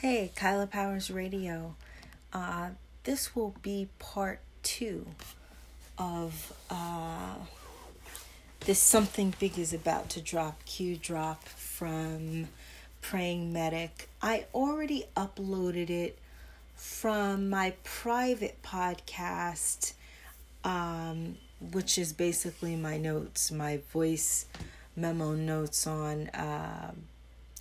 Hey, Kaila Powerz Radio. Uh, this will be part two of uh, this Something Big is About to Drop Q Drop from Praying Medic. I already uploaded it from my private podcast, um, which is basically my notes, my voice memo notes on uh,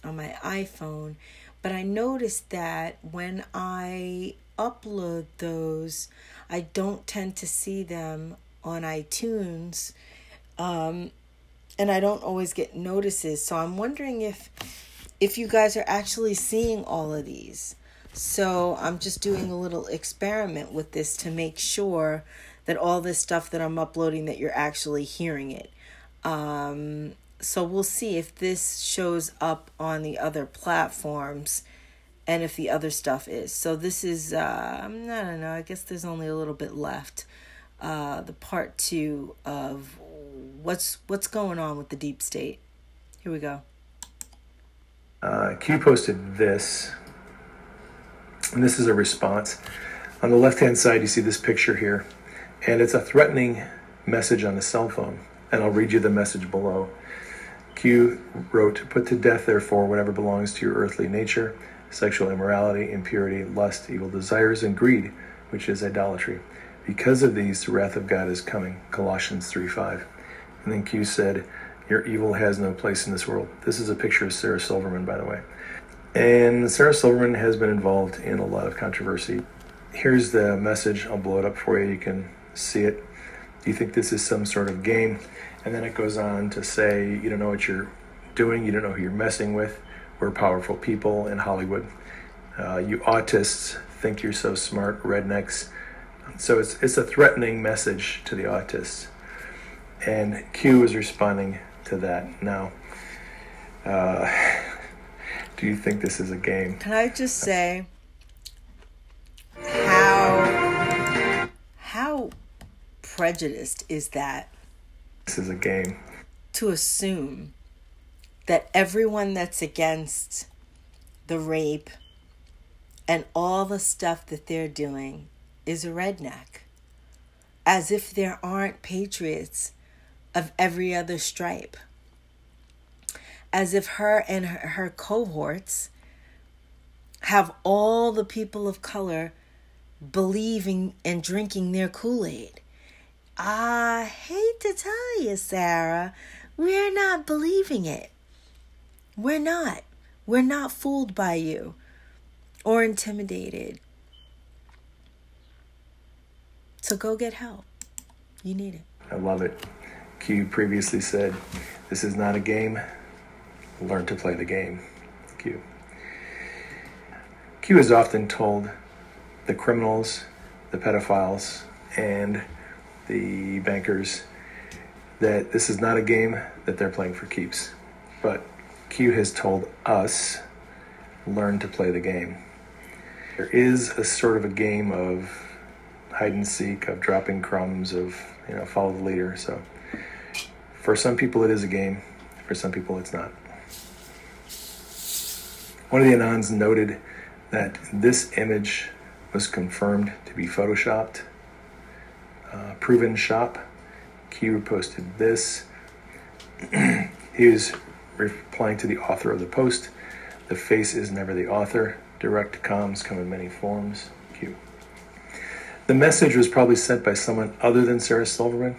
on my iPhone but I noticed that when I upload those, I don't tend to see them on iTunes. Um, and I don't always get notices. So I'm wondering if if you guys are actually seeing all of these. So I'm just doing a little experiment with this to make sure that all this stuff that I'm uploading that you're actually hearing it. Um, so we'll see if this shows up on the other platforms and if the other stuff is. So this is uh I don't know, I guess there's only a little bit left. Uh the part 2 of what's what's going on with the deep state. Here we go. Uh, Q posted this, and this is a response. On the left hand side, you see this picture here, and it's a threatening message on a cell phone. And I'll read you the message below. Q wrote, Put to death, therefore, whatever belongs to your earthly nature sexual immorality, impurity, lust, evil desires, and greed, which is idolatry. Because of these, the wrath of God is coming. Colossians 3 5. And then Q said, Your evil has no place in this world. This is a picture of Sarah Silverman, by the way. And Sarah Silverman has been involved in a lot of controversy. Here's the message. I'll blow it up for you. You can see it. Do you think this is some sort of game? And then it goes on to say, you don't know what you're doing, you don't know who you're messing with. We're powerful people in Hollywood. Uh, you autists think you're so smart, rednecks. So it's, it's a threatening message to the autists. And Q is responding to that. Now, uh, do you think this is a game? Can I just say how how prejudiced is that? This is a game. To assume that everyone that's against the rape and all the stuff that they're doing is a redneck. As if there aren't patriots of every other stripe. As if her and her, her cohorts have all the people of color believing and drinking their Kool Aid. I hate to tell you, Sarah, we're not believing it. We're not. We're not fooled by you or intimidated. So go get help. You need it. I love it. Q previously said, This is not a game. Learn to play the game. Q. Q is often told the criminals, the pedophiles, and the bankers that this is not a game that they're playing for keeps. But Q has told us learn to play the game. There is a sort of a game of hide and seek, of dropping crumbs, of you know follow the leader. So for some people it is a game, for some people it's not. One of the Anons noted that this image was confirmed to be photoshopped. Uh, proven shop. Q posted this. he was replying to the author of the post. The face is never the author. Direct comms come in many forms. Q. The message was probably sent by someone other than Sarah Silverman.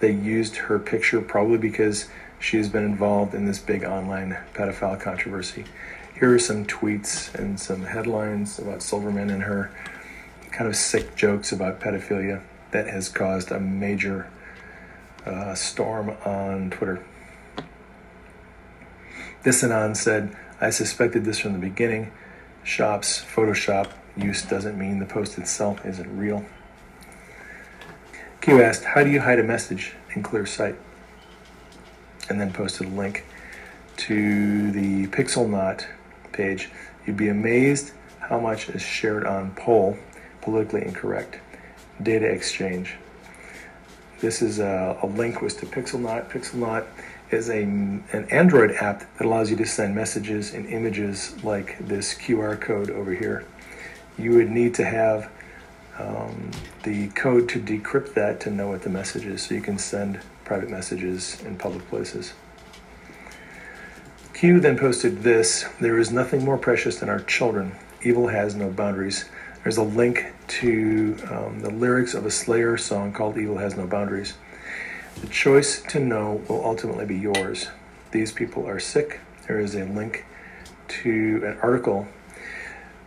They used her picture probably because she has been involved in this big online pedophile controversy. Here are some tweets and some headlines about Silverman and her kind of sick jokes about pedophilia that has caused a major uh, storm on Twitter. This said, I suspected this from the beginning. Shop's Photoshop use doesn't mean the post itself isn't real. Q asked, How do you hide a message in clear sight? And then posted a link to the Pixel Knot page. You'd be amazed how much is shared on poll, politically incorrect. Data exchange. This is a, a link was to Pixel Knot. Pixel Knot is a, an Android app that allows you to send messages and images like this QR code over here. You would need to have um, the code to decrypt that to know what the message is so you can send private messages in public places. Q then posted this There is nothing more precious than our children. Evil has no boundaries. There's a link to um, the lyrics of a Slayer song called Evil Has No Boundaries. The choice to know will ultimately be yours. These people are sick. There is a link to an article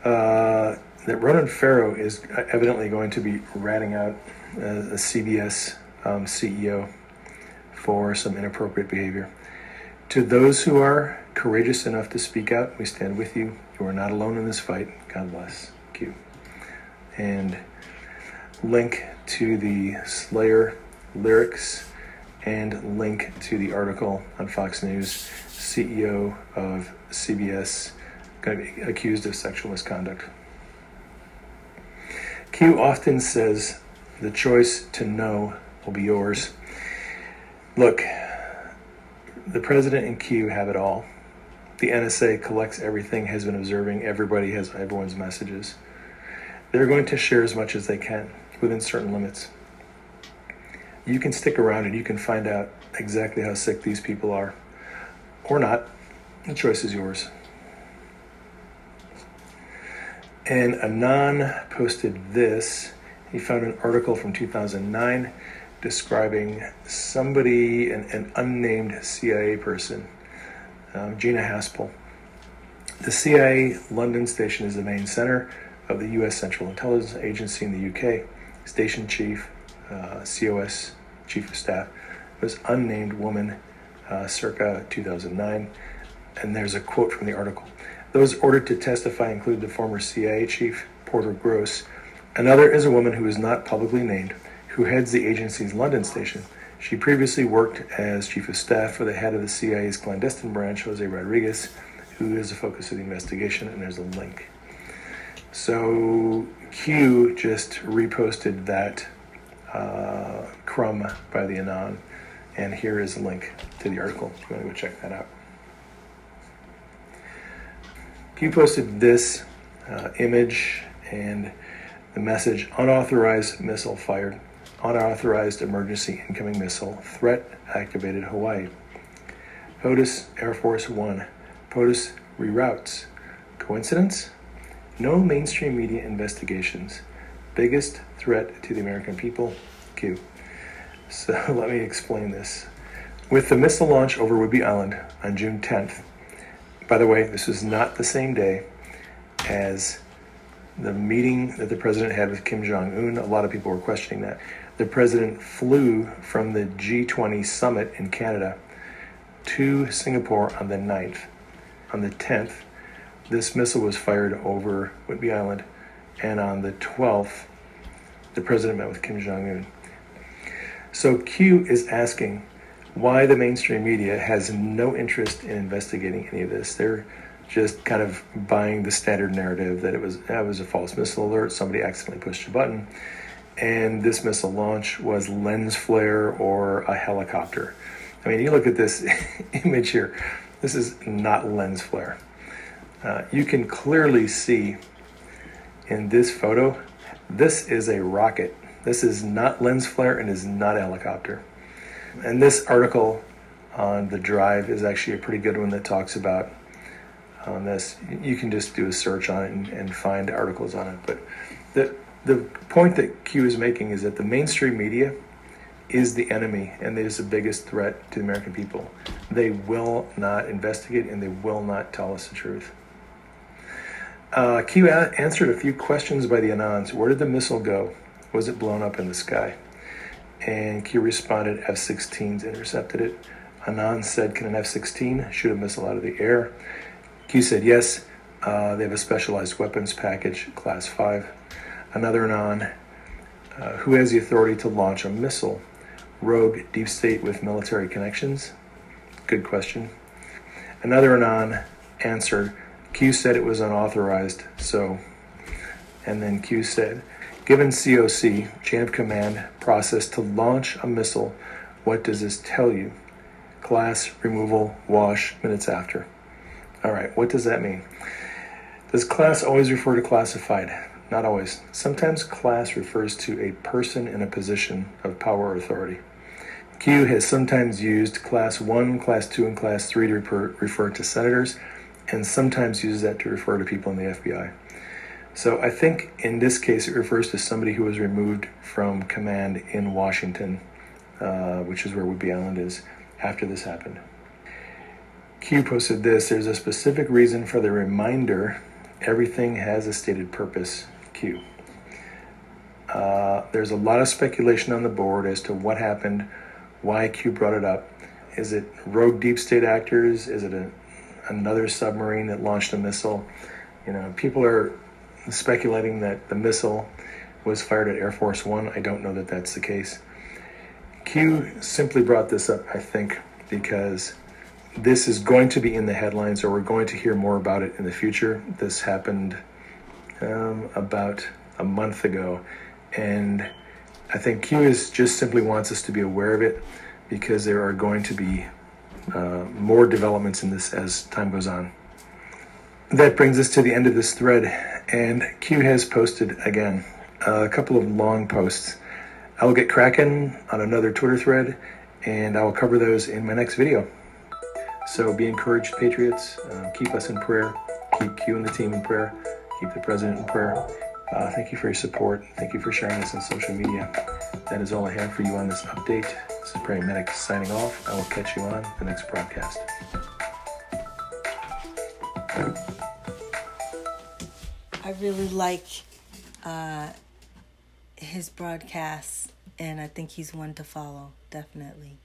uh, that Ronan Farrow is evidently going to be ratting out a, a CBS um, CEO for some inappropriate behavior. To those who are courageous enough to speak out, we stand with you. You are not alone in this fight. God bless. And link to the Slayer lyrics and link to the article on Fox News. CEO of CBS going to be accused of sexual misconduct. Q often says the choice to know will be yours. Look, the president and Q have it all. The NSA collects everything, has been observing, everybody has everyone's messages. They're going to share as much as they can within certain limits. You can stick around and you can find out exactly how sick these people are. Or not. The choice is yours. And Anon posted this. He found an article from 2009 describing somebody, an, an unnamed CIA person, um, Gina Haspel. The CIA London station is the main center of the U.S. Central Intelligence Agency in the UK. Station chief, uh, COS chief of staff, was unnamed woman, uh, circa 2009. And there's a quote from the article. Those ordered to testify include the former CIA chief, Porter Goss. Another is a woman who is not publicly named, who heads the agency's London station. She previously worked as chief of staff for the head of the CIA's clandestine branch, Jose Rodriguez, who is the focus of the investigation, and there's a link. So Q just reposted that uh, crumb by the Anon, and here is a link to the article. If you want to go check that out. Q posted this uh, image and the message unauthorized missile fired, unauthorized emergency incoming missile, threat activated Hawaii. POTUS Air Force One. POTUS reroutes. Coincidence? No mainstream media investigations. Biggest threat to the American people? Q. So let me explain this. With the missile launch over Whidbey Island on June 10th, by the way, this was not the same day as the meeting that the president had with Kim Jong un. A lot of people were questioning that. The president flew from the G20 summit in Canada to Singapore on the 9th. On the 10th, this missile was fired over Whidbey Island, and on the 12th, the president met with Kim Jong un. So Q is asking why the mainstream media has no interest in investigating any of this. They're just kind of buying the standard narrative that it was that was a false missile alert, somebody accidentally pushed a button, and this missile launch was lens flare or a helicopter. I mean, you look at this image here. This is not lens flare. Uh, you can clearly see in this photo, this is a rocket. This is not lens flare and is not a helicopter. And this article on the drive is actually a pretty good one that talks about on this. You can just do a search on it and, and find articles on it. But the the point that Q is making is that the mainstream media is the enemy and it is the biggest threat to the American people. They will not investigate and they will not tell us the truth. Uh, Q answered a few questions by the Anons. Where did the missile go? Was it blown up in the sky? and Q responded F 16s intercepted it. Anon said, Can an F 16 shoot a missile out of the air? Q said, Yes. Uh, they have a specialized weapons package, Class 5. Another Anon, uh, who has the authority to launch a missile? Rogue deep state with military connections? Good question. Another Anon answered, Q said it was unauthorized, so. And then Q said, Given COC, chain of command process, to launch a missile, what does this tell you? class, removal, wash, minutes after. All right, what does that mean? Does class always refer to classified? Not always. Sometimes class refers to a person in a position of power or authority. Q has sometimes used class 1, class 2, and class 3 to refer, refer to senators, and sometimes uses that to refer to people in the FBI. So I think in this case it refers to somebody who was removed from command in Washington, uh, which is where Whidbey Island is, after this happened. Q posted this There's a specific reason for the reminder everything has a stated purpose. Q. Uh, there's a lot of speculation on the board as to what happened, why Q brought it up. Is it rogue deep state actors? Is it a, another submarine that launched a missile? You know, people are speculating that the missile was fired at Air Force One. I don't know that that's the case. Q simply brought this up, I think, because this is going to be in the headlines, or we're going to hear more about it in the future. This happened um, about a month ago, and I think Q is just simply wants us to be aware of it because there are going to be uh, more developments in this as time goes on. That brings us to the end of this thread, and Q has posted again a couple of long posts. I will get cracking on another Twitter thread, and I will cover those in my next video. So be encouraged, Patriots. Uh, keep us in prayer. Keep Q and the team in prayer. Keep the president in prayer. Uh, thank you for your support. Thank you for sharing this on social media. That is all I have for you on this update. This is Praying Medic signing off. I will catch you on the next broadcast. I really like uh, his broadcasts, and I think he's one to follow, definitely.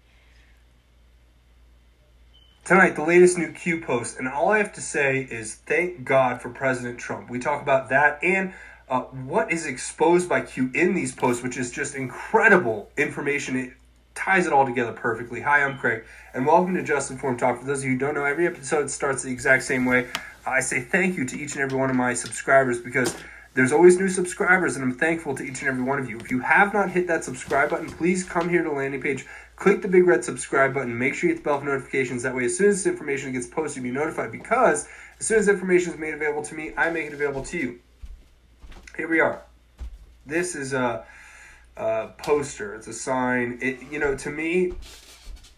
Tonight, the latest new Q post, and all I have to say is thank God for President Trump. We talk about that and uh, what is exposed by Q in these posts, which is just incredible information. It ties it all together perfectly. Hi, I'm Craig, and welcome to Just Informed Talk. For those of you who don't know, every episode starts the exact same way. I say thank you to each and every one of my subscribers because there's always new subscribers, and I'm thankful to each and every one of you. If you have not hit that subscribe button, please come here to the landing page, click the big red subscribe button, make sure you hit the bell for notifications. That way, as soon as information gets posted, you'll be notified because as soon as information is made available to me, I make it available to you. Here we are. This is a, a poster, it's a sign. It, you know, to me,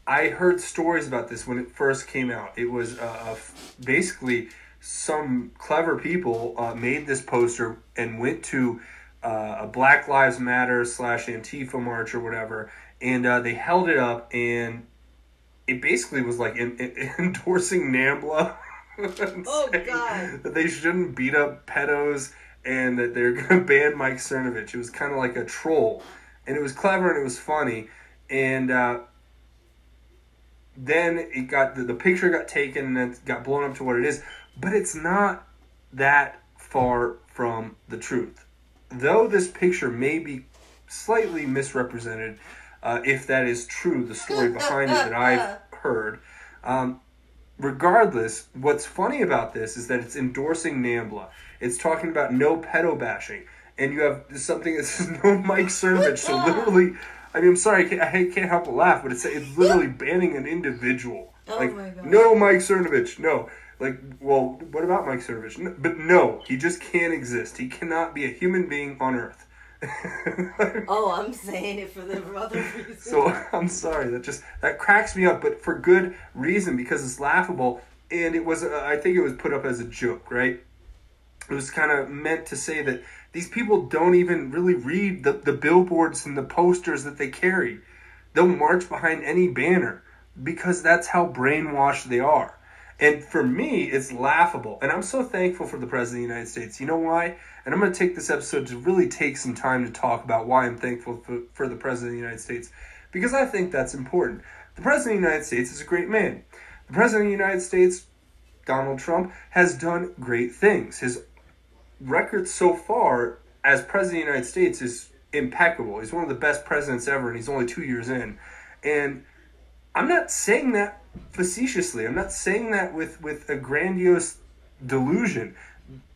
I heard stories about this when it first came out. It was uh, basically some clever people uh, made this poster and went to uh, a Black Lives Matter slash Antifa march or whatever, and uh, they held it up, and it basically was like in, in, endorsing NAMBLA. oh God! That they shouldn't beat up pedos and that they're gonna ban Mike Cernovich. It was kind of like a troll, and it was clever and it was funny, and uh, then it got the, the picture got taken and then got blown up to what it is but it's not that far from the truth. Though this picture may be slightly misrepresented, uh, if that is true, the story behind it that I've heard. Um, regardless, what's funny about this is that it's endorsing NAMBLA. It's talking about no pedo bashing. And you have something that says no Mike Cernovich. So literally, I mean, I'm sorry, I can't, I can't help but laugh, but it's, it's literally banning an individual. Oh like, my God. no Mike Cernovich, no. Like, well, what about Mike Cernovich? No, but no, he just can't exist. He cannot be a human being on Earth. Oh, I'm saying it for the other reason. so I'm sorry that just that cracks me up, but for good reason because it's laughable and it was. Uh, I think it was put up as a joke, right? It was kind of meant to say that these people don't even really read the, the billboards and the posters that they carry. They'll march behind any banner because that's how brainwashed they are. And for me, it's laughable. And I'm so thankful for the President of the United States. You know why? And I'm going to take this episode to really take some time to talk about why I'm thankful for, for the President of the United States. Because I think that's important. The President of the United States is a great man. The President of the United States, Donald Trump, has done great things. His record so far as President of the United States is impeccable. He's one of the best presidents ever, and he's only two years in. And I'm not saying that facetiously. I'm not saying that with, with a grandiose delusion.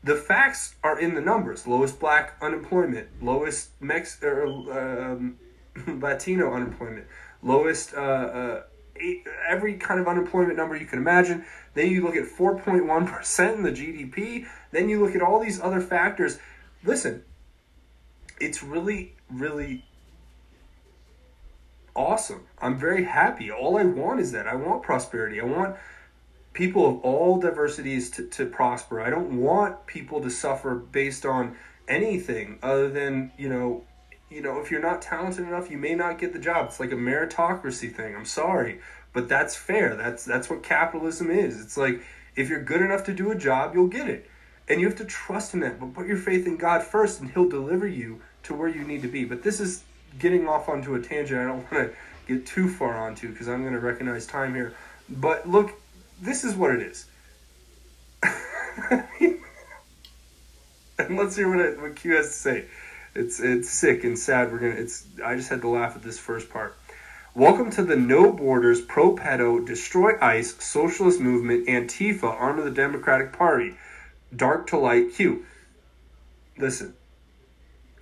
The facts are in the numbers. Lowest black unemployment, lowest Mex or um, Latino unemployment, lowest uh, uh, every kind of unemployment number you can imagine. Then you look at 4.1% in the GDP. Then you look at all these other factors. Listen, it's really, really awesome. I'm very happy. All I want is that. I want prosperity. I want people of all diversities to, to prosper. I don't want people to suffer based on anything other than, you know, you know, if you're not talented enough, you may not get the job. It's like a meritocracy thing. I'm sorry, but that's fair. That's that's what capitalism is. It's like if you're good enough to do a job, you'll get it. And you have to trust in that, but put your faith in God first and he'll deliver you to where you need to be. But this is getting off onto a tangent I don't want to get too far onto because I'm going to recognize time here. But look, this is what it is. and let's hear what, what Q has to say. It's it's sick and sad. We're gonna. It's. I just had to laugh at this first part. Welcome to the No Borders, Pro Pedo, Destroy ICE, Socialist Movement, Antifa, arm of the Democratic Party, Dark to Light Q. Listen,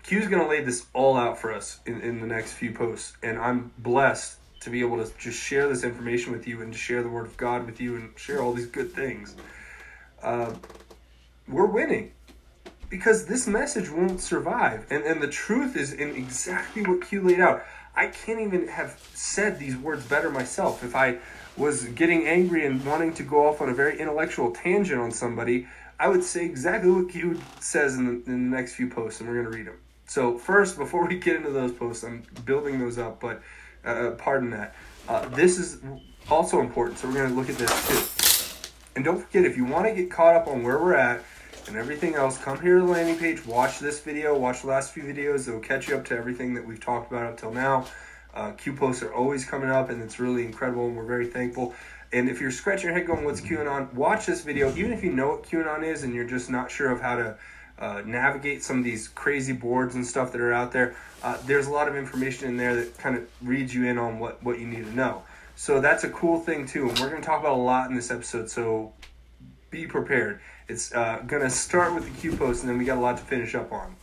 Q's gonna lay this all out for us in, in the next few posts, and I'm blessed to be able to just share this information with you and to share the Word of God with you and share all these good things. Uh, we're winning because this message won't survive. And, and the truth is in exactly what Q laid out. I can't even have said these words better myself. If I was getting angry and wanting to go off on a very intellectual tangent on somebody, I would say exactly what Q says in the, in the next few posts, and we're going to read them. So, first, before we get into those posts, I'm building those up, but uh, pardon that. Uh, this is also important, so we're going to look at this too. And don't forget, if you want to get caught up on where we're at, and everything else, come here to the landing page, watch this video, watch the last few videos. It'll catch you up to everything that we've talked about up till now. Uh, Q posts are always coming up, and it's really incredible, and we're very thankful. And if you're scratching your head going, "What's QAnon?" Watch this video, even if you know what QAnon is, and you're just not sure of how to uh, navigate some of these crazy boards and stuff that are out there. Uh, there's a lot of information in there that kind of reads you in on what what you need to know. So that's a cool thing too, and we're going to talk about a lot in this episode. So be prepared. It's uh, going to start with the Q post, and then we got a lot to finish up on.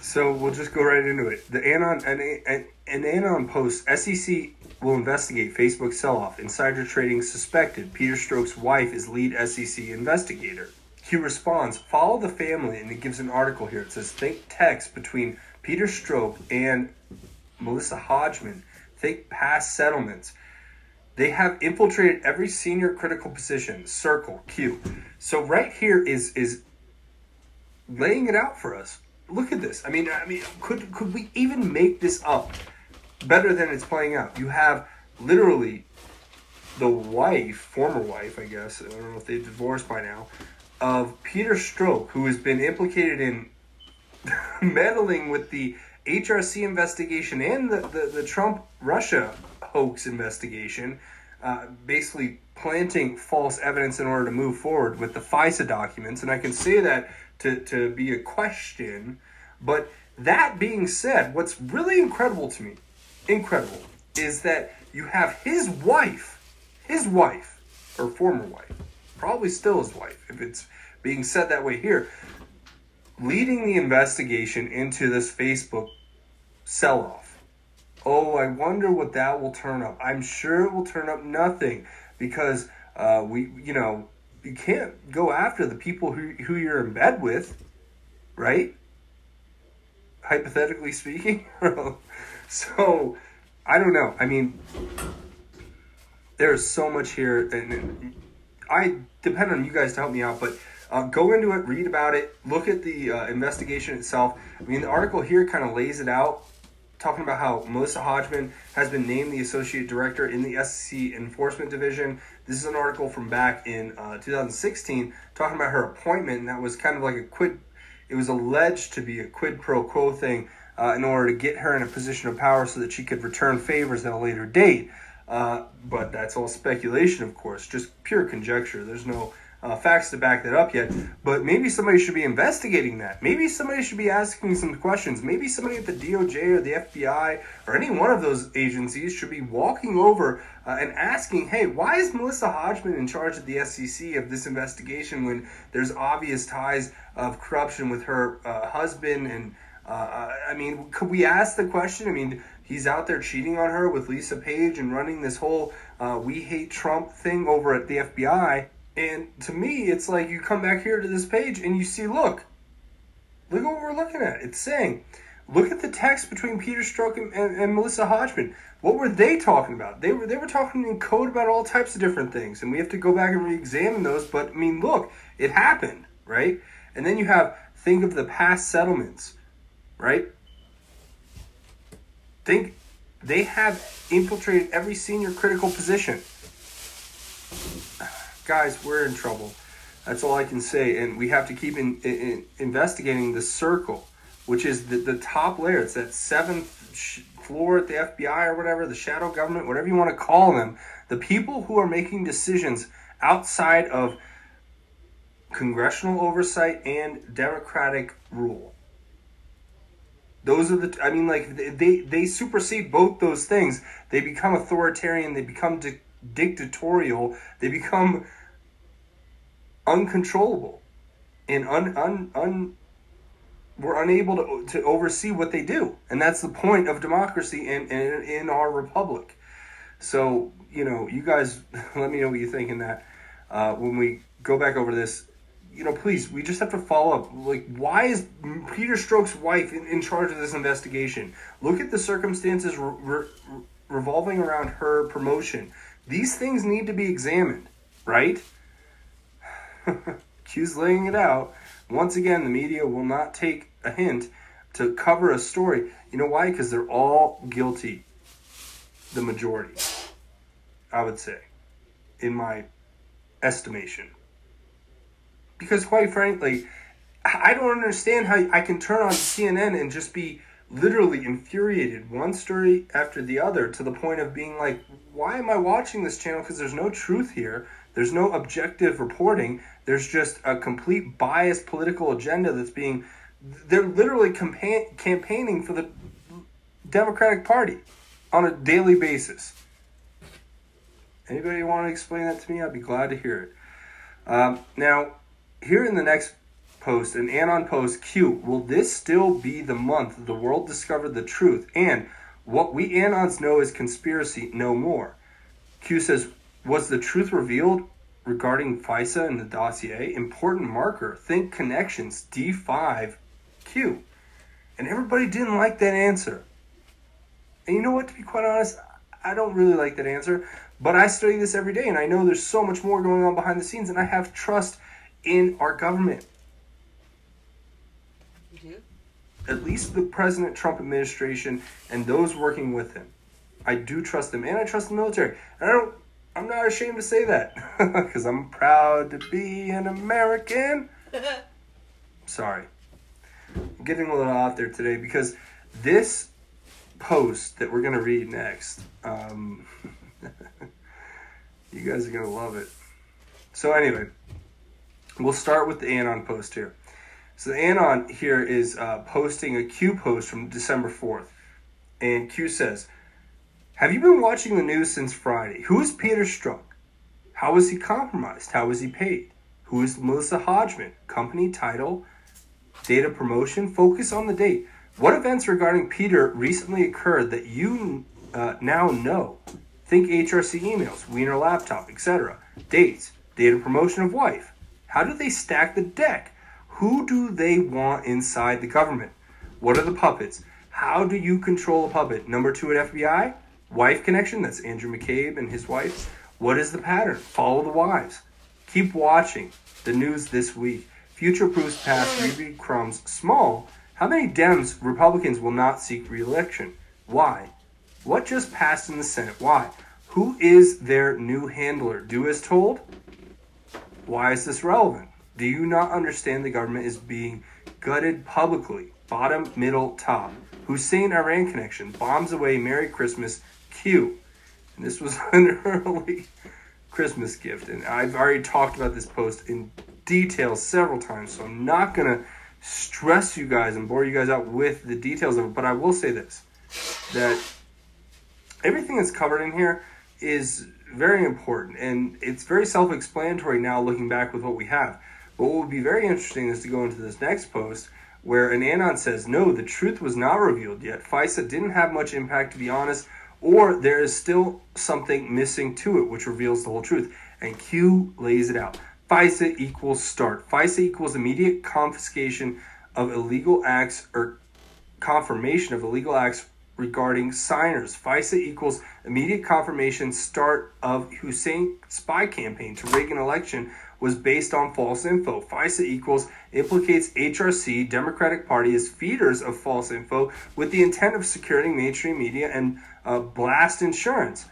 So we'll just go right into it. The Anon an, an, an Anon post. SEC will investigate Facebook sell-off. Insider trading suspected. Peter Strzok's wife is lead SEC investigator. Q responds, follow the family, and it gives an article here. It says, think text between Peter Strzok and Melissa Hodgman. Think past settlements. They have infiltrated every senior critical position. Circle Q. So right here is is laying it out for us. Look at this. I mean, I mean, could could we even make this up better than it's playing out? You have literally the wife, former wife, I guess. I don't know if they divorced by now, of Peter Strzok, who has been implicated in meddling with the HRC investigation and the, the, the Trump Russia hoax investigation, uh, basically planting false evidence in order to move forward with the FISA documents. And I can say that to, to be a question. But that being said, what's really incredible to me, incredible, is that you have his wife, his wife, or former wife, probably still his wife, if it's being said that way here, leading the investigation into this Facebook sell off oh, I wonder what that will turn up. I'm sure it will turn up nothing because uh, we, you know, you can't go after the people who, who you're in bed with, right? Hypothetically speaking. so, I don't know. I mean, there's so much here, and I depend on you guys to help me out, but. Uh, go into it, read about it, look at the uh, investigation itself. I mean, the article here kind of lays it out talking about how Melissa Hodgman has been named the associate director in the SEC Enforcement Division. This is an article from back in uh, 2016 talking about her appointment, and that was kind of like a quid. It was alleged to be a quid pro quo thing uh, in order to get her in a position of power so that she could return favors at a later date. Uh, but that's all speculation, of course, just pure conjecture. There's no uh, facts to back that up yet, but maybe somebody should be investigating that. Maybe somebody should be asking some questions. Maybe somebody at the DOJ or the FBI or any one of those agencies should be walking over uh, and asking, hey, why is Melissa Hodgman in charge of the SEC of this investigation when there's obvious ties of corruption with her uh, husband and Uh, I mean, could we ask the question? I mean, he's out there cheating on her with Lisa Page and running this whole uh, "We Hate Trump" thing over at the FBI. And to me, it's like you come back here to this page and you see, look, look at what we're looking at. It's saying, look at the text between Peter Strzok and, and, and Melissa Hodgman. What were they talking about? They were they were talking in code about all types of different things, and we have to go back and re-examine those. But I mean, look, it happened, right? And then you have think of the past settlements, right? Think they have infiltrated every senior critical position. Guys, we're in trouble. That's all I can say, and we have to keep in, in, investigating the circle, which is the, the top layer. It's that seventh sh- floor at the FBI or whatever, the shadow government, whatever you want to call them. The people who are making decisions outside of congressional oversight and democratic rule. Those are the. I mean, like they they supersede both those things. They become authoritarian. They become di- dictatorial. They become uncontrollable and un, un, un we're unable to, to oversee what they do and that's the point of democracy in, in, in our republic so you know you guys let me know what you think in that uh, when we go back over this you know please we just have to follow up like why is peter Strzok's wife in, in charge of this investigation look at the circumstances re- re- revolving around her promotion these things need to be examined right Q's laying it out. Once again, the media will not take a hint to cover a story. You know why? Because they're all guilty. The majority, I would say, in my estimation. Because, quite frankly, I don't understand how I can turn on CNN and just be literally infuriated, one story after the other, to the point of being like, why am I watching this channel? Because there's no truth here. There's no objective reporting. There's just a complete biased political agenda that's being. They're literally campa- campaigning for the Democratic Party on a daily basis. Anybody want to explain that to me? I'd be glad to hear it. Um, now, here in the next post, an Anon post, Q, will this still be the month the world discovered the truth and what we Anons know is conspiracy no more? Q says, was the truth revealed regarding FISA and the dossier? Important marker. Think connections. D5Q. And everybody didn't like that answer. And you know what, to be quite honest, I don't really like that answer. But I study this every day and I know there's so much more going on behind the scenes and I have trust in our government. You do? At least the President Trump administration and those working with him. I do trust them and I trust the military. And I don't I'm not ashamed to say that because I'm proud to be an American. Sorry. I'm getting a little out there today because this post that we're going to read next, um, you guys are going to love it. So, anyway, we'll start with the Anon post here. So, the Anon here is uh, posting a Q post from December 4th. And Q says, have you been watching the news since Friday? Who is Peter Strzok? How was he compromised? How was he paid? Who is Melissa Hodgman? Company title, date of promotion. Focus on the date. What events regarding Peter recently occurred that you uh, now know? Think HRC emails, Weiner laptop, etc. Dates, date of promotion of wife. How do they stack the deck? Who do they want inside the government? What are the puppets? How do you control a puppet? Number two at FBI? Wife connection, that's Andrew McCabe and his wife. What is the pattern? Follow the wives. Keep watching the news this week. Future proofs past Ruby Crumbs small. How many Dems, Republicans will not seek re-election? Why? What just passed in the Senate? Why? Who is their new handler? Do as told? Why is this relevant? Do you not understand the government is being gutted publicly? Bottom, middle, top. Hussein Iran connection. Bombs away. Merry Christmas. Q. And this was an early Christmas gift. And I've already talked about this post in detail several times, so I'm not going to stress you guys and bore you guys out with the details of it. But I will say this that everything that's covered in here is very important and it's very self explanatory now looking back with what we have. But what would be very interesting is to go into this next post where an anon says, no, the truth was not revealed yet. FISA didn't have much impact, to be honest, or there is still something missing to it, which reveals the whole truth. And Q lays it out. FISA equals start. FISA equals immediate confiscation of illegal acts or confirmation of illegal acts regarding signers. FISA equals immediate confirmation start of Hussein spy campaign to Reagan election was based on false info. FISA equals implicates HRC, Democratic Party, as feeders of false info with the intent of securing mainstream media and uh, blast insurance.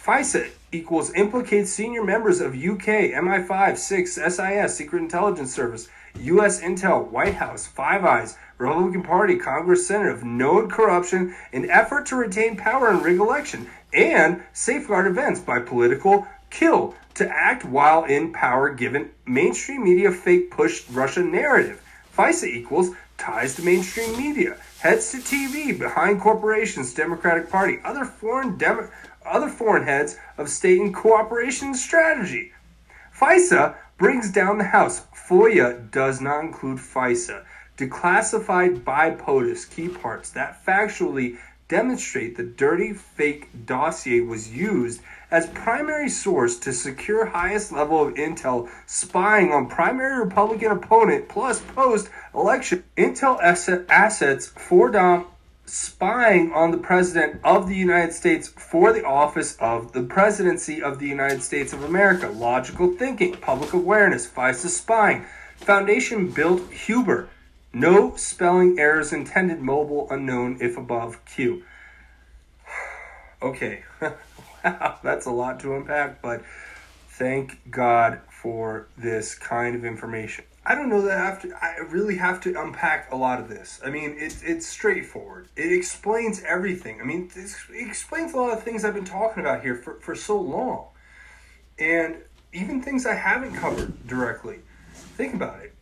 FISA equals implicates senior members of UK, MI5, 6, SIS, Secret Intelligence Service, U.S. Intel, White House, Five Eyes, Republican Party, Congress Senate of known corruption in effort to retain power and rig election, and safeguard events by political kill to act while in power given mainstream media fake push Russia narrative. FISA equals ties to mainstream media, heads to TV, behind corporations, Democratic Party, other foreign Demo- other foreign heads of state and cooperation strategy. FISA brings down the House. FOIA does not include FISA. Declassified by POTUS key parts that factually demonstrate the dirty fake dossier was used as primary source to secure highest level of intel spying on primary Republican opponent plus post election intel asset, assets for Dom spying on the president of the United States for the office of the presidency of the United States of America. Logical thinking, public awareness, FISA spying. Foundation built Huber. No spelling errors intended, mobile unknown if above Q. Okay, wow, that's a lot to unpack, but thank God for this kind of information. I don't know that I have to. I really have to unpack a lot of this. I mean, it's it's straightforward. It explains everything. I mean, it explains a lot of things I've been talking about here for, for so long, and even things I haven't covered directly. Think about it.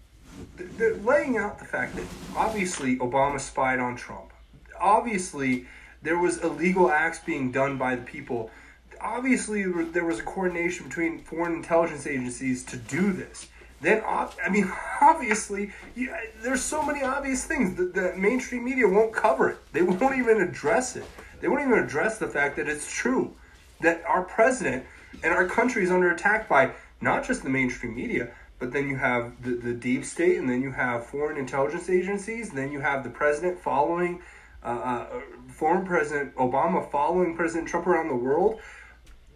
They're laying out the fact that obviously Obama spied on Trump. Obviously, there was illegal acts being done by the people. Obviously, there was a coordination between foreign intelligence agencies to do this then I mean, obviously, you, there's so many obvious things that the mainstream media won't cover it. They won't even address it. They won't even address the fact that it's true that our president and our country is under attack by not just the mainstream media, but then you have the, the deep state, and then you have foreign intelligence agencies, and then you have the president following, uh, uh, former President Obama following President Trump around the world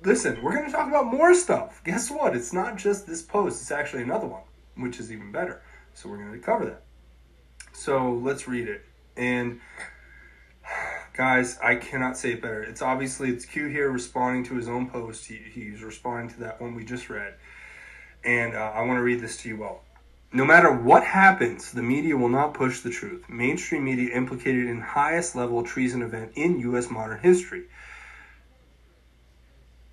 listen, we're going to talk about more stuff. Guess what? It's not just this post, it's actually another one, which is even better. So we're going to cover that. So let's read it. And guys, I cannot say it better. It's obviously it's Q here responding to his own post. He, he's responding to that one we just read. And uh, I want to read this to you all. No matter what happens, the media will not push the truth. Mainstream media implicated in highest level treason event in U.S. modern history.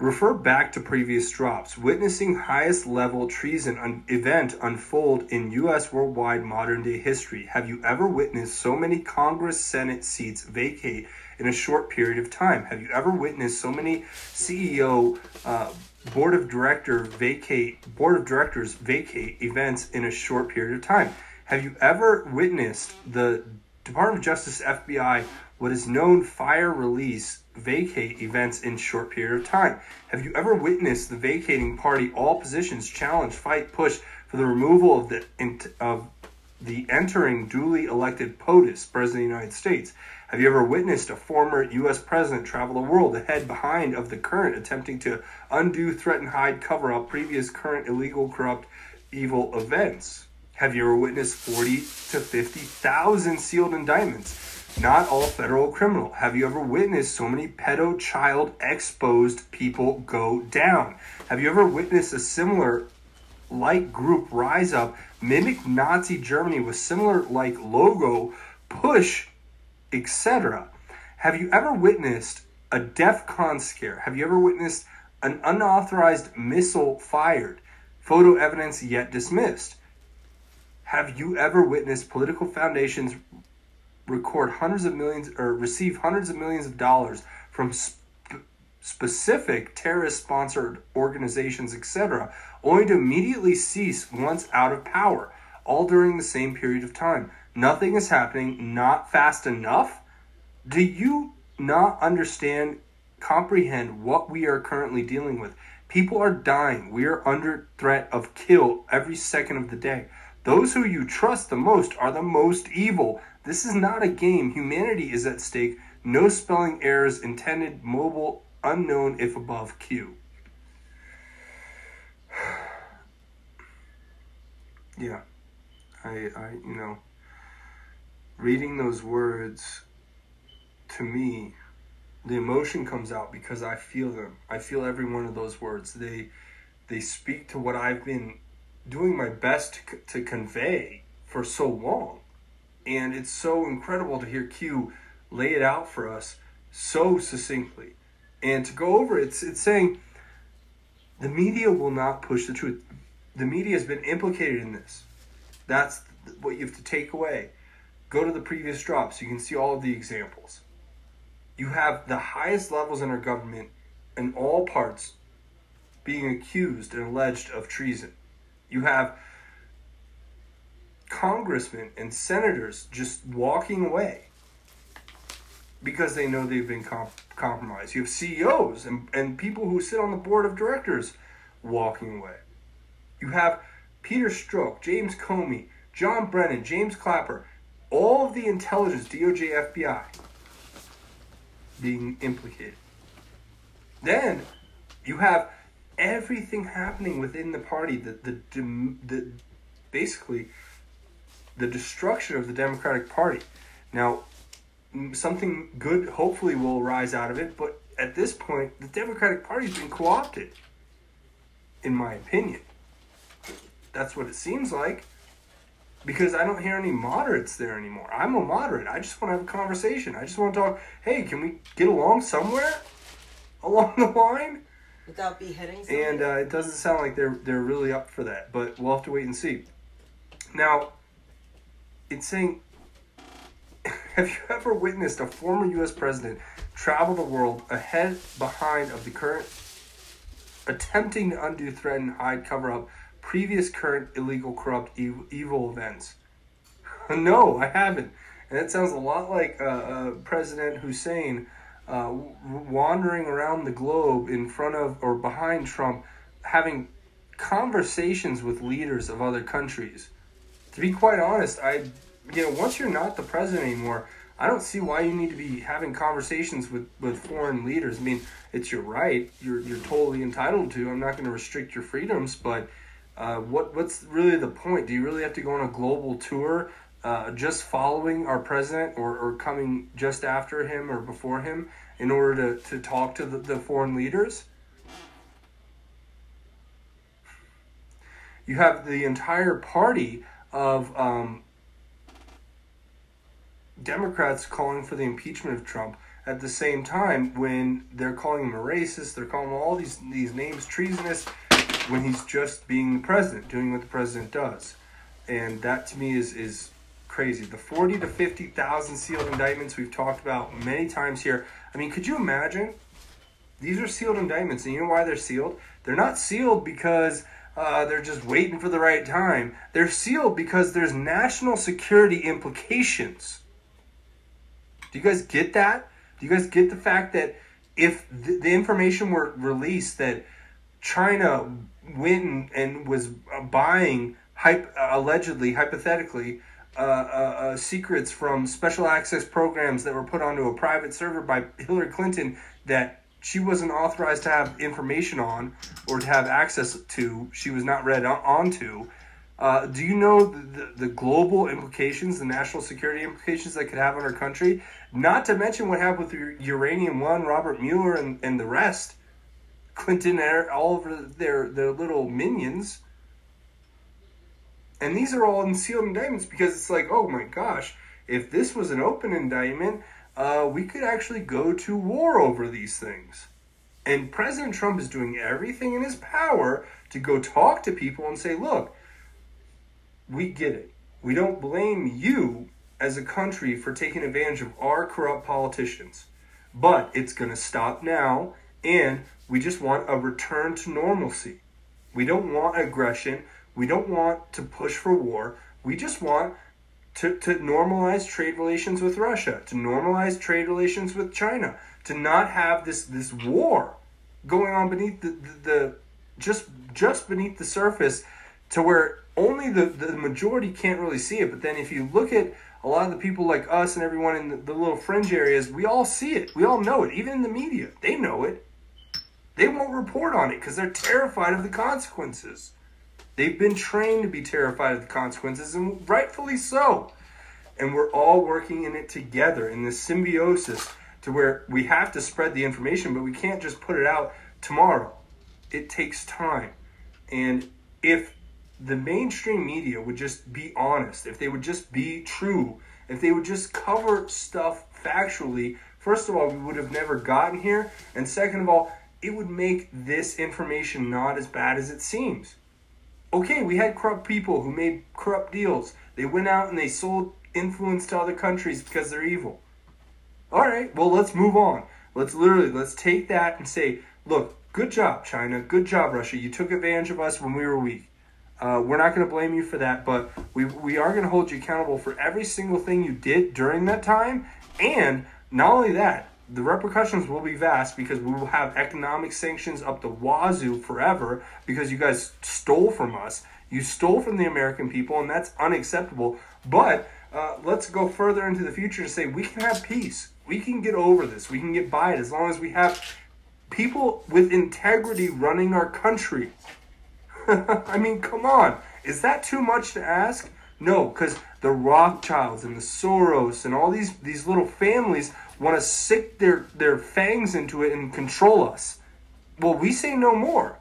Refer back to previous drops. Witnessing highest level treason un- event unfold in U.S. worldwide modern day history. Have you ever witnessed so many Congress Senate seats vacate in a short period of time? Have you ever witnessed so many CEO uh, board of director vacate board of directors vacate events in a short period of time? Have you ever witnessed the Department of Justice FBI what is known fire release vacate events in short period of time. Have you ever witnessed the vacating party all positions challenge, fight, push for the removal of the of the entering duly elected POTUS, President of the United States? Have you ever witnessed a former U.S. president travel the world ahead behind of the current, attempting to undo, threaten, hide, cover up previous current illegal, corrupt, evil events? Have you ever witnessed 40 to 50,000 sealed indictments? Not all federal criminal. Have you ever witnessed so many pedo child exposed people go down? Have you ever witnessed a similar like group rise up, mimic Nazi Germany with similar like logo, push, etc.? Have you ever witnessed a DEF CON scare? Have you ever witnessed an unauthorized missile fired? Photo evidence yet dismissed. Have you ever witnessed political foundations record hundreds of millions or receive hundreds of millions of dollars from sp- specific terrorist sponsored organizations, etc., only to immediately cease once out of power, all during the same period of time. Nothing is happening, not fast enough. Do you not understand, comprehend what we are currently dealing with? People are dying. We are under threat of kill every second of the day. Those who you trust the most are the most evil. This is not a game. Humanity is at stake. No spelling errors intended, mobile, unknown if above Q. yeah. I, I, you know, reading those words to me, the emotion comes out because I feel them. I feel every one of those words. They, they speak to what I've been doing my best to, to convey for so long. And it's so incredible to hear Q lay it out for us so succinctly. And to go over it, it's, it's saying the media will not push the truth. The media has been implicated in this. That's what you have to take away. Go to the previous drops. You can see all of the examples. You have the highest levels in our government in all parts being accused and alleged of treason. You have congressmen and senators just walking away because they know they've been comp- compromised. You have CEOs and, and people who sit on the board of directors walking away. You have Peter Strzok, James Comey, John Brennan, James Clapper, all of the intelligence, DOJ, FBI, being implicated. Then you have everything happening within the party, the, the, the basically the destruction of the Democratic Party. Now, something good hopefully will rise out of it, but at this point, the Democratic Party's been co opted, in my opinion. That's what it seems like. Because I don't hear any moderates there anymore. I'm a moderate. I just want to have a conversation. I just want to talk. Hey, can we get along somewhere along the line? Without beheading somebody? And uh, it doesn't sound like they're they're really up for that. But we'll have to wait and see. Now, it's saying have you ever witnessed a former U.S. president travel the world ahead, behind of the current, attempting to undo, threaten, hide, cover up previous, current, illegal, corrupt, evil, events? no, I haven't. And it sounds a lot like uh, uh, President Hussein uh, wandering around the globe in front of or behind Trump, having conversations with leaders of other countries. To be quite honest, I you know, once you're not the president anymore, I don't see why you need to be having conversations with, with foreign leaders. I mean, it's your right. You're you're totally entitled to. I'm not going to restrict your freedoms, but uh, what what's really the point? Do you really have to go on a global tour uh, just following our president or, or coming just after him or before him in order to, to talk to the, the foreign leaders? You have the entire party of um, Democrats calling for the impeachment of Trump at the same time when they're calling him a racist, they're calling all these these names treasonous when he's just being the president, doing what the president does. And that to me is is crazy. The 40 to 50,000 sealed indictments we've talked about many times here. I mean, could you imagine? These are sealed indictments, and you know why they're sealed? They're not sealed because uh, they're just waiting for the right time. They're sealed because there's national security implications do you guys get that? Do you guys get the fact that if the, the information were released that China went and, was buying hype, allegedly, hypothetically, uh, uh, uh, secrets from special access programs that were put onto a private server by Hillary Clinton that she wasn't authorized to have information on or to have access to, she was not read onto. Uh, do you know the, the, the, global implications, the national security implications that could have on our country? Not to mention what happened with Uranium One, Robert Mueller, and, and the rest. Clinton, and all of their, their little minions. And these are all in sealed indictments because it's like, oh my gosh, if this was an open indictment, uh, we could actually go to war over these things. And President Trump is doing everything in his power to go talk to people and say, look, we get it. We don't blame you as a country for taking advantage of our corrupt politicians. But it's going to stop now, and we just want a return to normalcy. We don't want aggression. We don't want to push for war. We just want to, to normalize trade relations with Russia, to normalize trade relations with China, to not have this this war going on beneath the, the, the just just beneath the surface to where only the, the majority can't really see it. But then if you look at a lot of the people like us and everyone in the, the little fringe areas, we all see it. We all know it. Even in the media, they know it. They won't report on it because they're terrified of the consequences. They've been trained to be terrified of the consequences, and rightfully so. And we're all working in it together in this symbiosis to where we have to spread the information, but we can't just put it out tomorrow. It takes time. And if the mainstream media would just be honest, if they would just be true, if they would just cover stuff factually, first of all, we would have never gotten here. And second of all, it would make this information not as bad as it seems. Okay, we had corrupt people who made corrupt deals. They went out and they sold influence to other countries because they're evil. All right, well, let's move on. Let's literally let's take that and say, look, good job, China. Good job, Russia. You took advantage of us when we were weak. Uh, we're not going to blame you for that, but we, we are going to hold you accountable for every single thing you did during that time. And not only that, the repercussions will be vast because we will have economic sanctions up the wazoo forever because you guys stole from us. You stole from the American people, and that's unacceptable. But uh, let's go further into the future to say we can have peace. We can get over this. We can get by it as long as we have people with integrity running our country. I mean, come on. Is that too much to ask? No, because the Rothschilds and the Soros and all these, these little families want to stick their, their fangs into it and control us. Well, we say no more.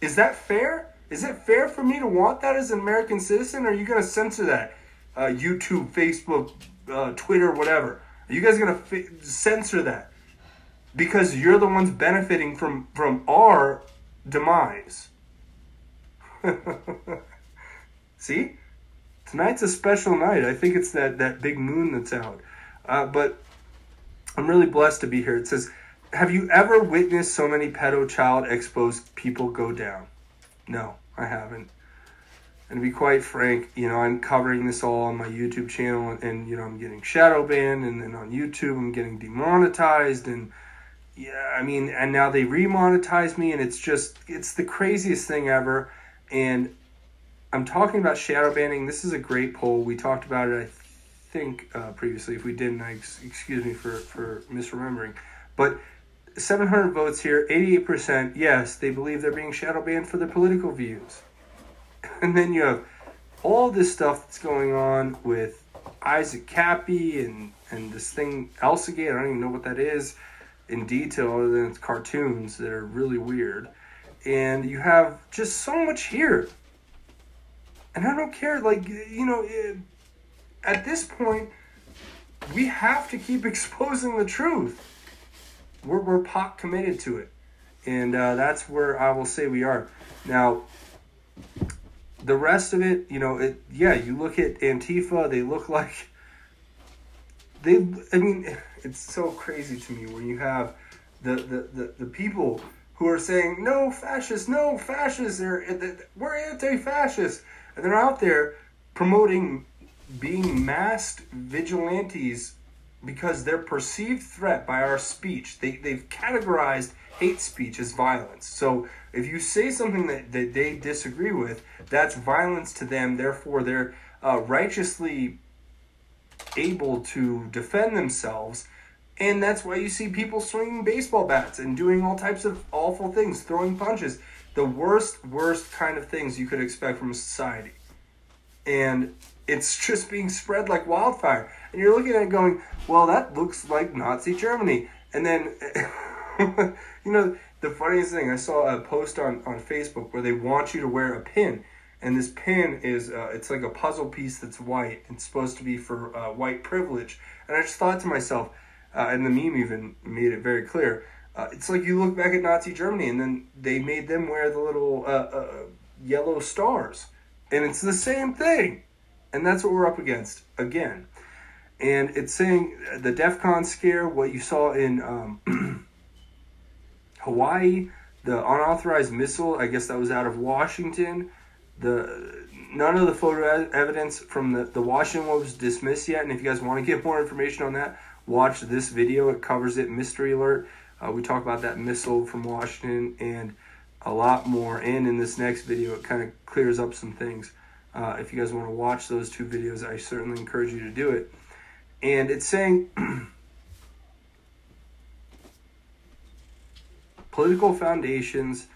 Is that fair? Is it fair for me to want that as an American citizen? Are you going to censor that? Uh, YouTube, Facebook, uh, Twitter, whatever. Are you guys going to censor that? Because you're the ones benefiting from, from our demise. See? Tonight's a special night. I think it's that, that big moon that's out. Uh, but I'm really blessed to be here. It says, Have you ever witnessed so many pedo child exposed people go down? No, I haven't. And to be quite frank, you know, I'm covering this all on my YouTube channel, and, and you know, I'm getting shadow banned, and then on YouTube, I'm getting demonetized, and yeah, I mean, and now they remonetize me, and it's just, it's the craziest thing ever. And I'm talking about shadow banning. This is a great poll. We talked about it, I think, uh, previously. If we didn't, I, excuse me for, for misremembering. But 700 votes here, 88%, yes, they believe they're being shadow banned for their political views. And then you have all this stuff that's going on with Isaac Kappy and, and this thing, Elsagate, I don't even know what that is in detail other than it's cartoons that are really weird and you have just so much here. And I don't care, like, you know, at this point, we have to keep exposing the truth. We're, we're pot committed to it. And uh, that's where I will say we are. Now, the rest of it, you know, it, yeah, you look at Antifa, they look like, they, I mean, it's so crazy to me when you have the, the, the, the people who are saying no fascists, no fascists. They're, we're anti-fascist, and they're out there promoting being masked vigilantes because they're perceived threat by our speech. They they've categorized hate speech as violence. So if you say something that, that they disagree with, that's violence to them. Therefore, they're uh, righteously able to defend themselves and that's why you see people swinging baseball bats and doing all types of awful things, throwing punches. The worst, worst kind of things you could expect from a society. And it's just being spread like wildfire. And you're looking at it going, well, that looks like Nazi Germany. And then, you know, the funniest thing, I saw a post on, on Facebook where they want you to wear a pin. And this pin is, uh, it's like a puzzle piece that's white. It's supposed to be for uh, white privilege. And I just thought to myself, uh, and the meme even made it very clear. Uh, it's like you look back at Nazi Germany, and then they made them wear the little uh, uh, yellow stars, and it's the same thing, and that's what we're up against again. And it's saying the DEFCON scare, what you saw in um, Hawaii, the unauthorized missile. I guess that was out of Washington. The none of the photo evidence from the, the Washington was dismissed yet. And if you guys want to get more information on that, watch this video. It covers it. Mystery alert. Uh, we talk about that missile from Washington and a lot more. And in this next video, it kind of clears up some things. Uh, if you guys want to watch those two videos, I certainly encourage you to do it. And it's saying political foundations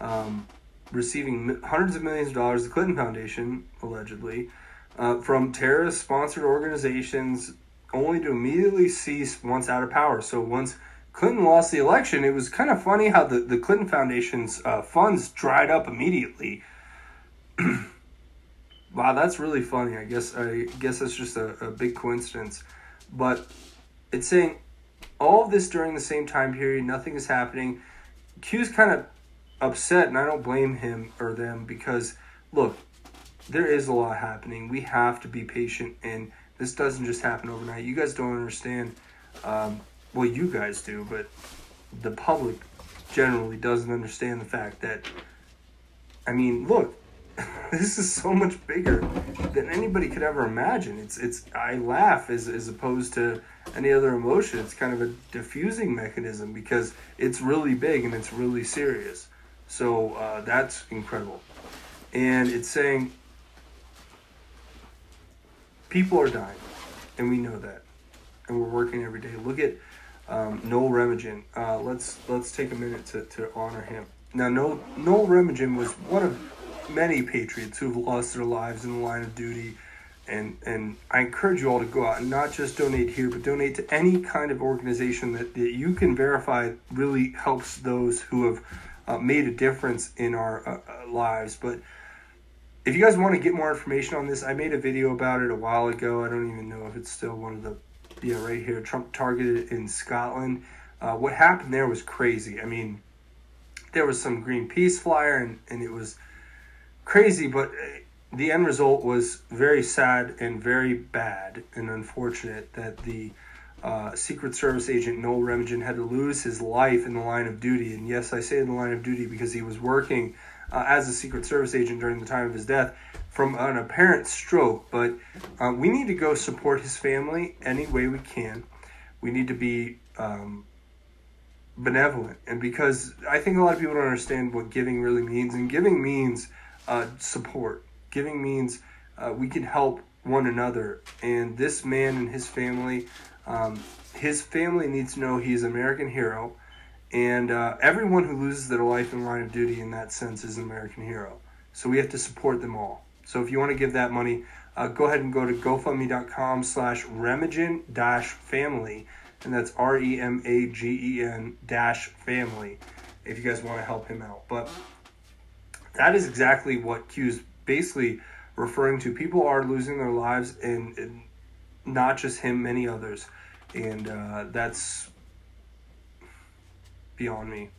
um, receiving hundreds of millions of dollars, the Clinton Foundation, allegedly, uh, from terrorist sponsored organizations only to immediately cease once out of power. So once Clinton lost the election, it was kind of funny how the, the Clinton Foundation's uh, funds dried up immediately. wow, that's really funny. I guess I guess that's just a, a big coincidence. But it's saying all of this during the same time period, nothing is happening. Q's kind of upset, and I don't blame him or them because, look, there is a lot happening. We have to be patient, and this doesn't just happen overnight. You guys don't understand. Um, well, you guys do, but the public generally doesn't understand the fact that. I mean, look, this is so much bigger than anybody could ever imagine. It's it's I laugh as as opposed to any other emotion. It's kind of a diffusing mechanism because it's really big and it's really serious. So uh, that's incredible. And it's saying people are dying, and we know that, and we're working every day. Look at um, Noel Remagen. Uh, let's let's take a minute to, to honor him. Now, Noel, Noel Remagen was one of many patriots who've lost their lives in the line of duty. And, and I encourage you all to go out and not just donate here, but donate to any kind of organization that, that you can verify really helps those who have uh, made a difference in our uh, uh, lives. But if you guys want to get more information on this, I made a video about it a while ago. I don't even know if it's still one of the, yeah, right here, Trump targeted in Scotland. Uh, what happened there was crazy. I mean, there was some Greenpeace flyer and, and it was crazy, but uh, the end result was very sad and very bad and unfortunate that the uh, Secret Service agent Noel Remagen had to lose his life in the line of duty. And yes, I say in the line of duty because he was working uh, as a Secret Service agent during the time of his death from an apparent stroke. But uh, we need to go support his family any way we can. We need to be um, benevolent. And because I think a lot of people don't understand what giving really means. And giving means uh, support, giving means uh, we can help one another. And this man and his family um, his family needs to know he's an American hero, and uh, everyone who loses their life in line of duty in that sense is an American hero. So we have to support them all. So if you want to give that money, uh, go ahead and go to gofundme.com slash remagen dash family, and that's R E M A G E N dash family if you guys want to help him out. But that is exactly what Q's basically referring to. People are losing their lives, and, and not just him, many others, and uh, that's beyond me.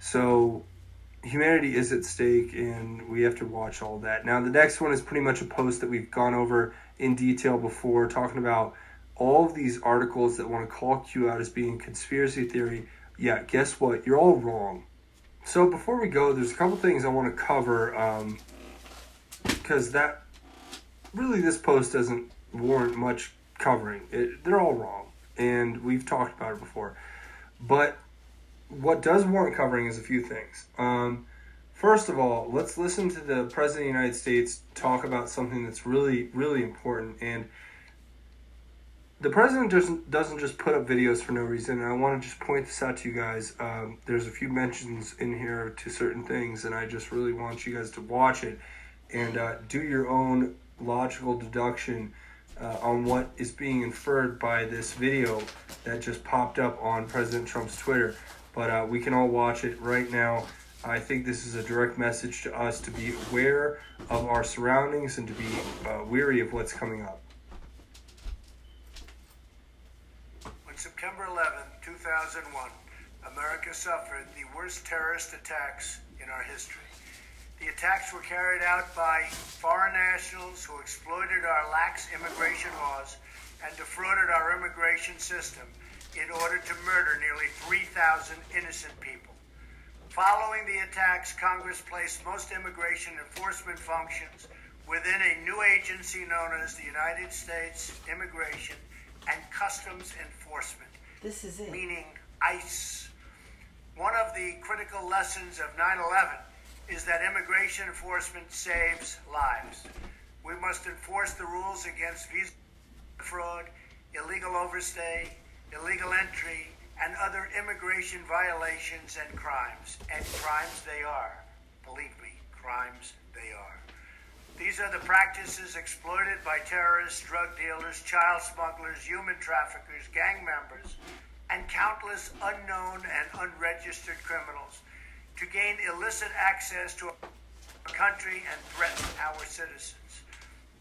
So humanity is at stake, and we have to watch all that. Now, the next one is pretty much a post that we've gone over in detail before, talking about all of these articles that want to call Q out as being conspiracy theory. Yeah, guess what? You're all wrong. So before we go, there's a couple things I want to cover because um, that really this post doesn't warrant much covering. It, they're all wrong, and we've talked about it before. But what does warrant covering is a few things. Um, first of all, let's listen to the President of the United States talk about something that's really, really important. And the president doesn't doesn't just put up videos for no reason. And I want to just point this out to you guys. Um, there's a few mentions in here to certain things, and I just really want you guys to watch it and uh, do your own logical deduction uh, on what is being inferred by this video that just popped up on President Trump's Twitter. But uh, we can all watch it right now. I think this is a direct message to us to be aware of our surroundings and to be uh, weary of what's coming up. September 11, 2001, America suffered the worst terrorist attacks in our history. The attacks were carried out by foreign nationals who exploited our lax immigration laws and defrauded our immigration system in order to murder nearly 3,000 innocent people. Following the attacks, Congress placed most immigration enforcement functions within a new agency known as the United States Immigration and Customs Enforcement, This is it. meaning ICE. One of the critical lessons of 9 11 is that immigration enforcement saves lives. We must enforce the rules against visa fraud, illegal overstay, illegal entry, and other immigration violations and crimes. And crimes they are. Believe me, crimes they are. These are the practices exploited by terrorists, drug dealers, child smugglers, human traffickers, gang members, and countless unknown and unregistered criminals to gain illicit access to a country and threaten our citizens.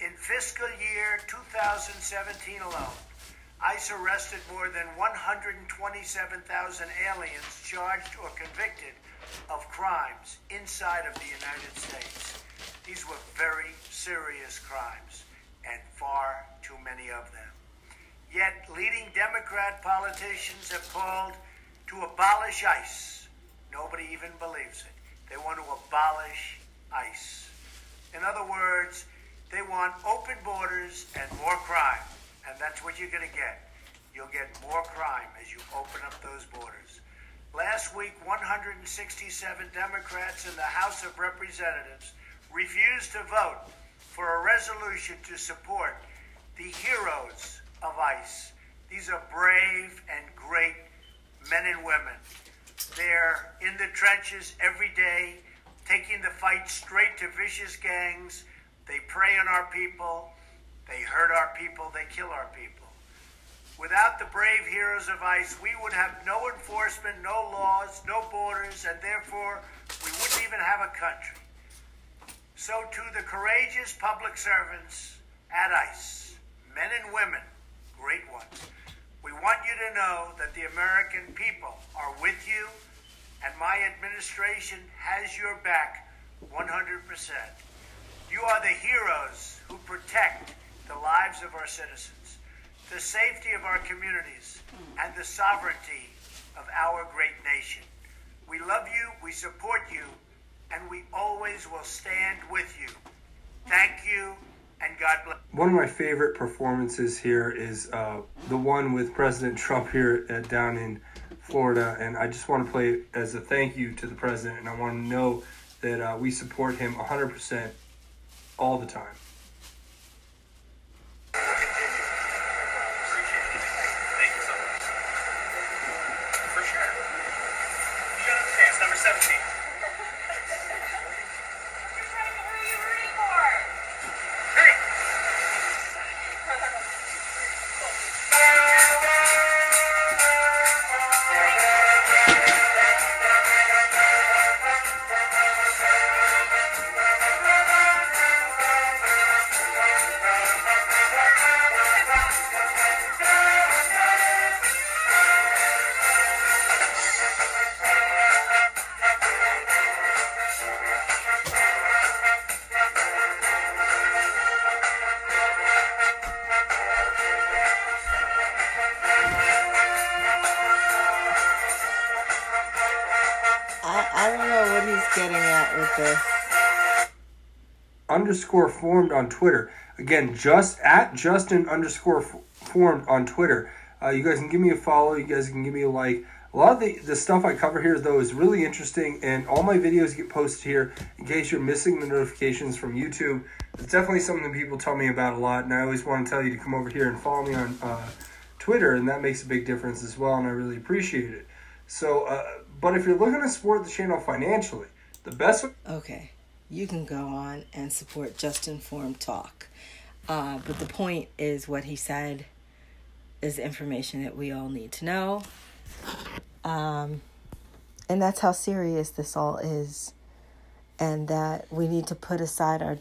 In fiscal year 2017 alone, ICE arrested more than 127,000 aliens charged or convicted of crimes inside of the United States. These were very serious crimes, and far too many of them. Yet, leading Democrat politicians have called to abolish ICE. Nobody even believes it. They want to abolish ICE. In other words, they want open borders and more crime. And that's what you're going to get. You'll get more crime as you open up those borders. Last week, 167 Democrats in the House of Representatives refused to vote for a resolution to support the heroes of ICE. These are brave and great men and women. They're in the trenches every day, taking the fight straight to vicious gangs. They prey on our people, they hurt our people, they kill our people. Without the brave heroes of ICE, we would have no enforcement, no laws, no borders, and therefore we wouldn't even have a country. So, to the courageous public servants at ICE, men and women, great ones, we want you to know that the American people are with you, and my administration has your back 100%. You are the heroes who protect the lives of our citizens, the safety of our communities, and the sovereignty of our great nation. We love you, we support you, and we always will stand with you. Thank you, and God bless. One of my favorite performances here is uh, the one with President Trump here at, down in Florida, and I just want to play it as a thank you to the president, and I want to know that uh, we support him 100% all the time. Underscore formed on Twitter. Again, just at Justin underscore formed on Twitter. Uh, you guys can give me a follow. You guys can give me a like. A lot of the, the stuff I cover here, though, is really interesting, and all my videos get posted here in case you're missing the notifications from YouTube. It's definitely something people tell me about a lot, and I always want to tell you to come over here and follow me on uh, Twitter, and that makes a big difference as well, and I really appreciate it. So, uh, but if you're looking to support the channel financially, the best Okay, you can go on and support Just Informed Talk. Uh, but the point is what he said is information that we all need to know. Um, and that's how serious this all is. And that we need to put aside our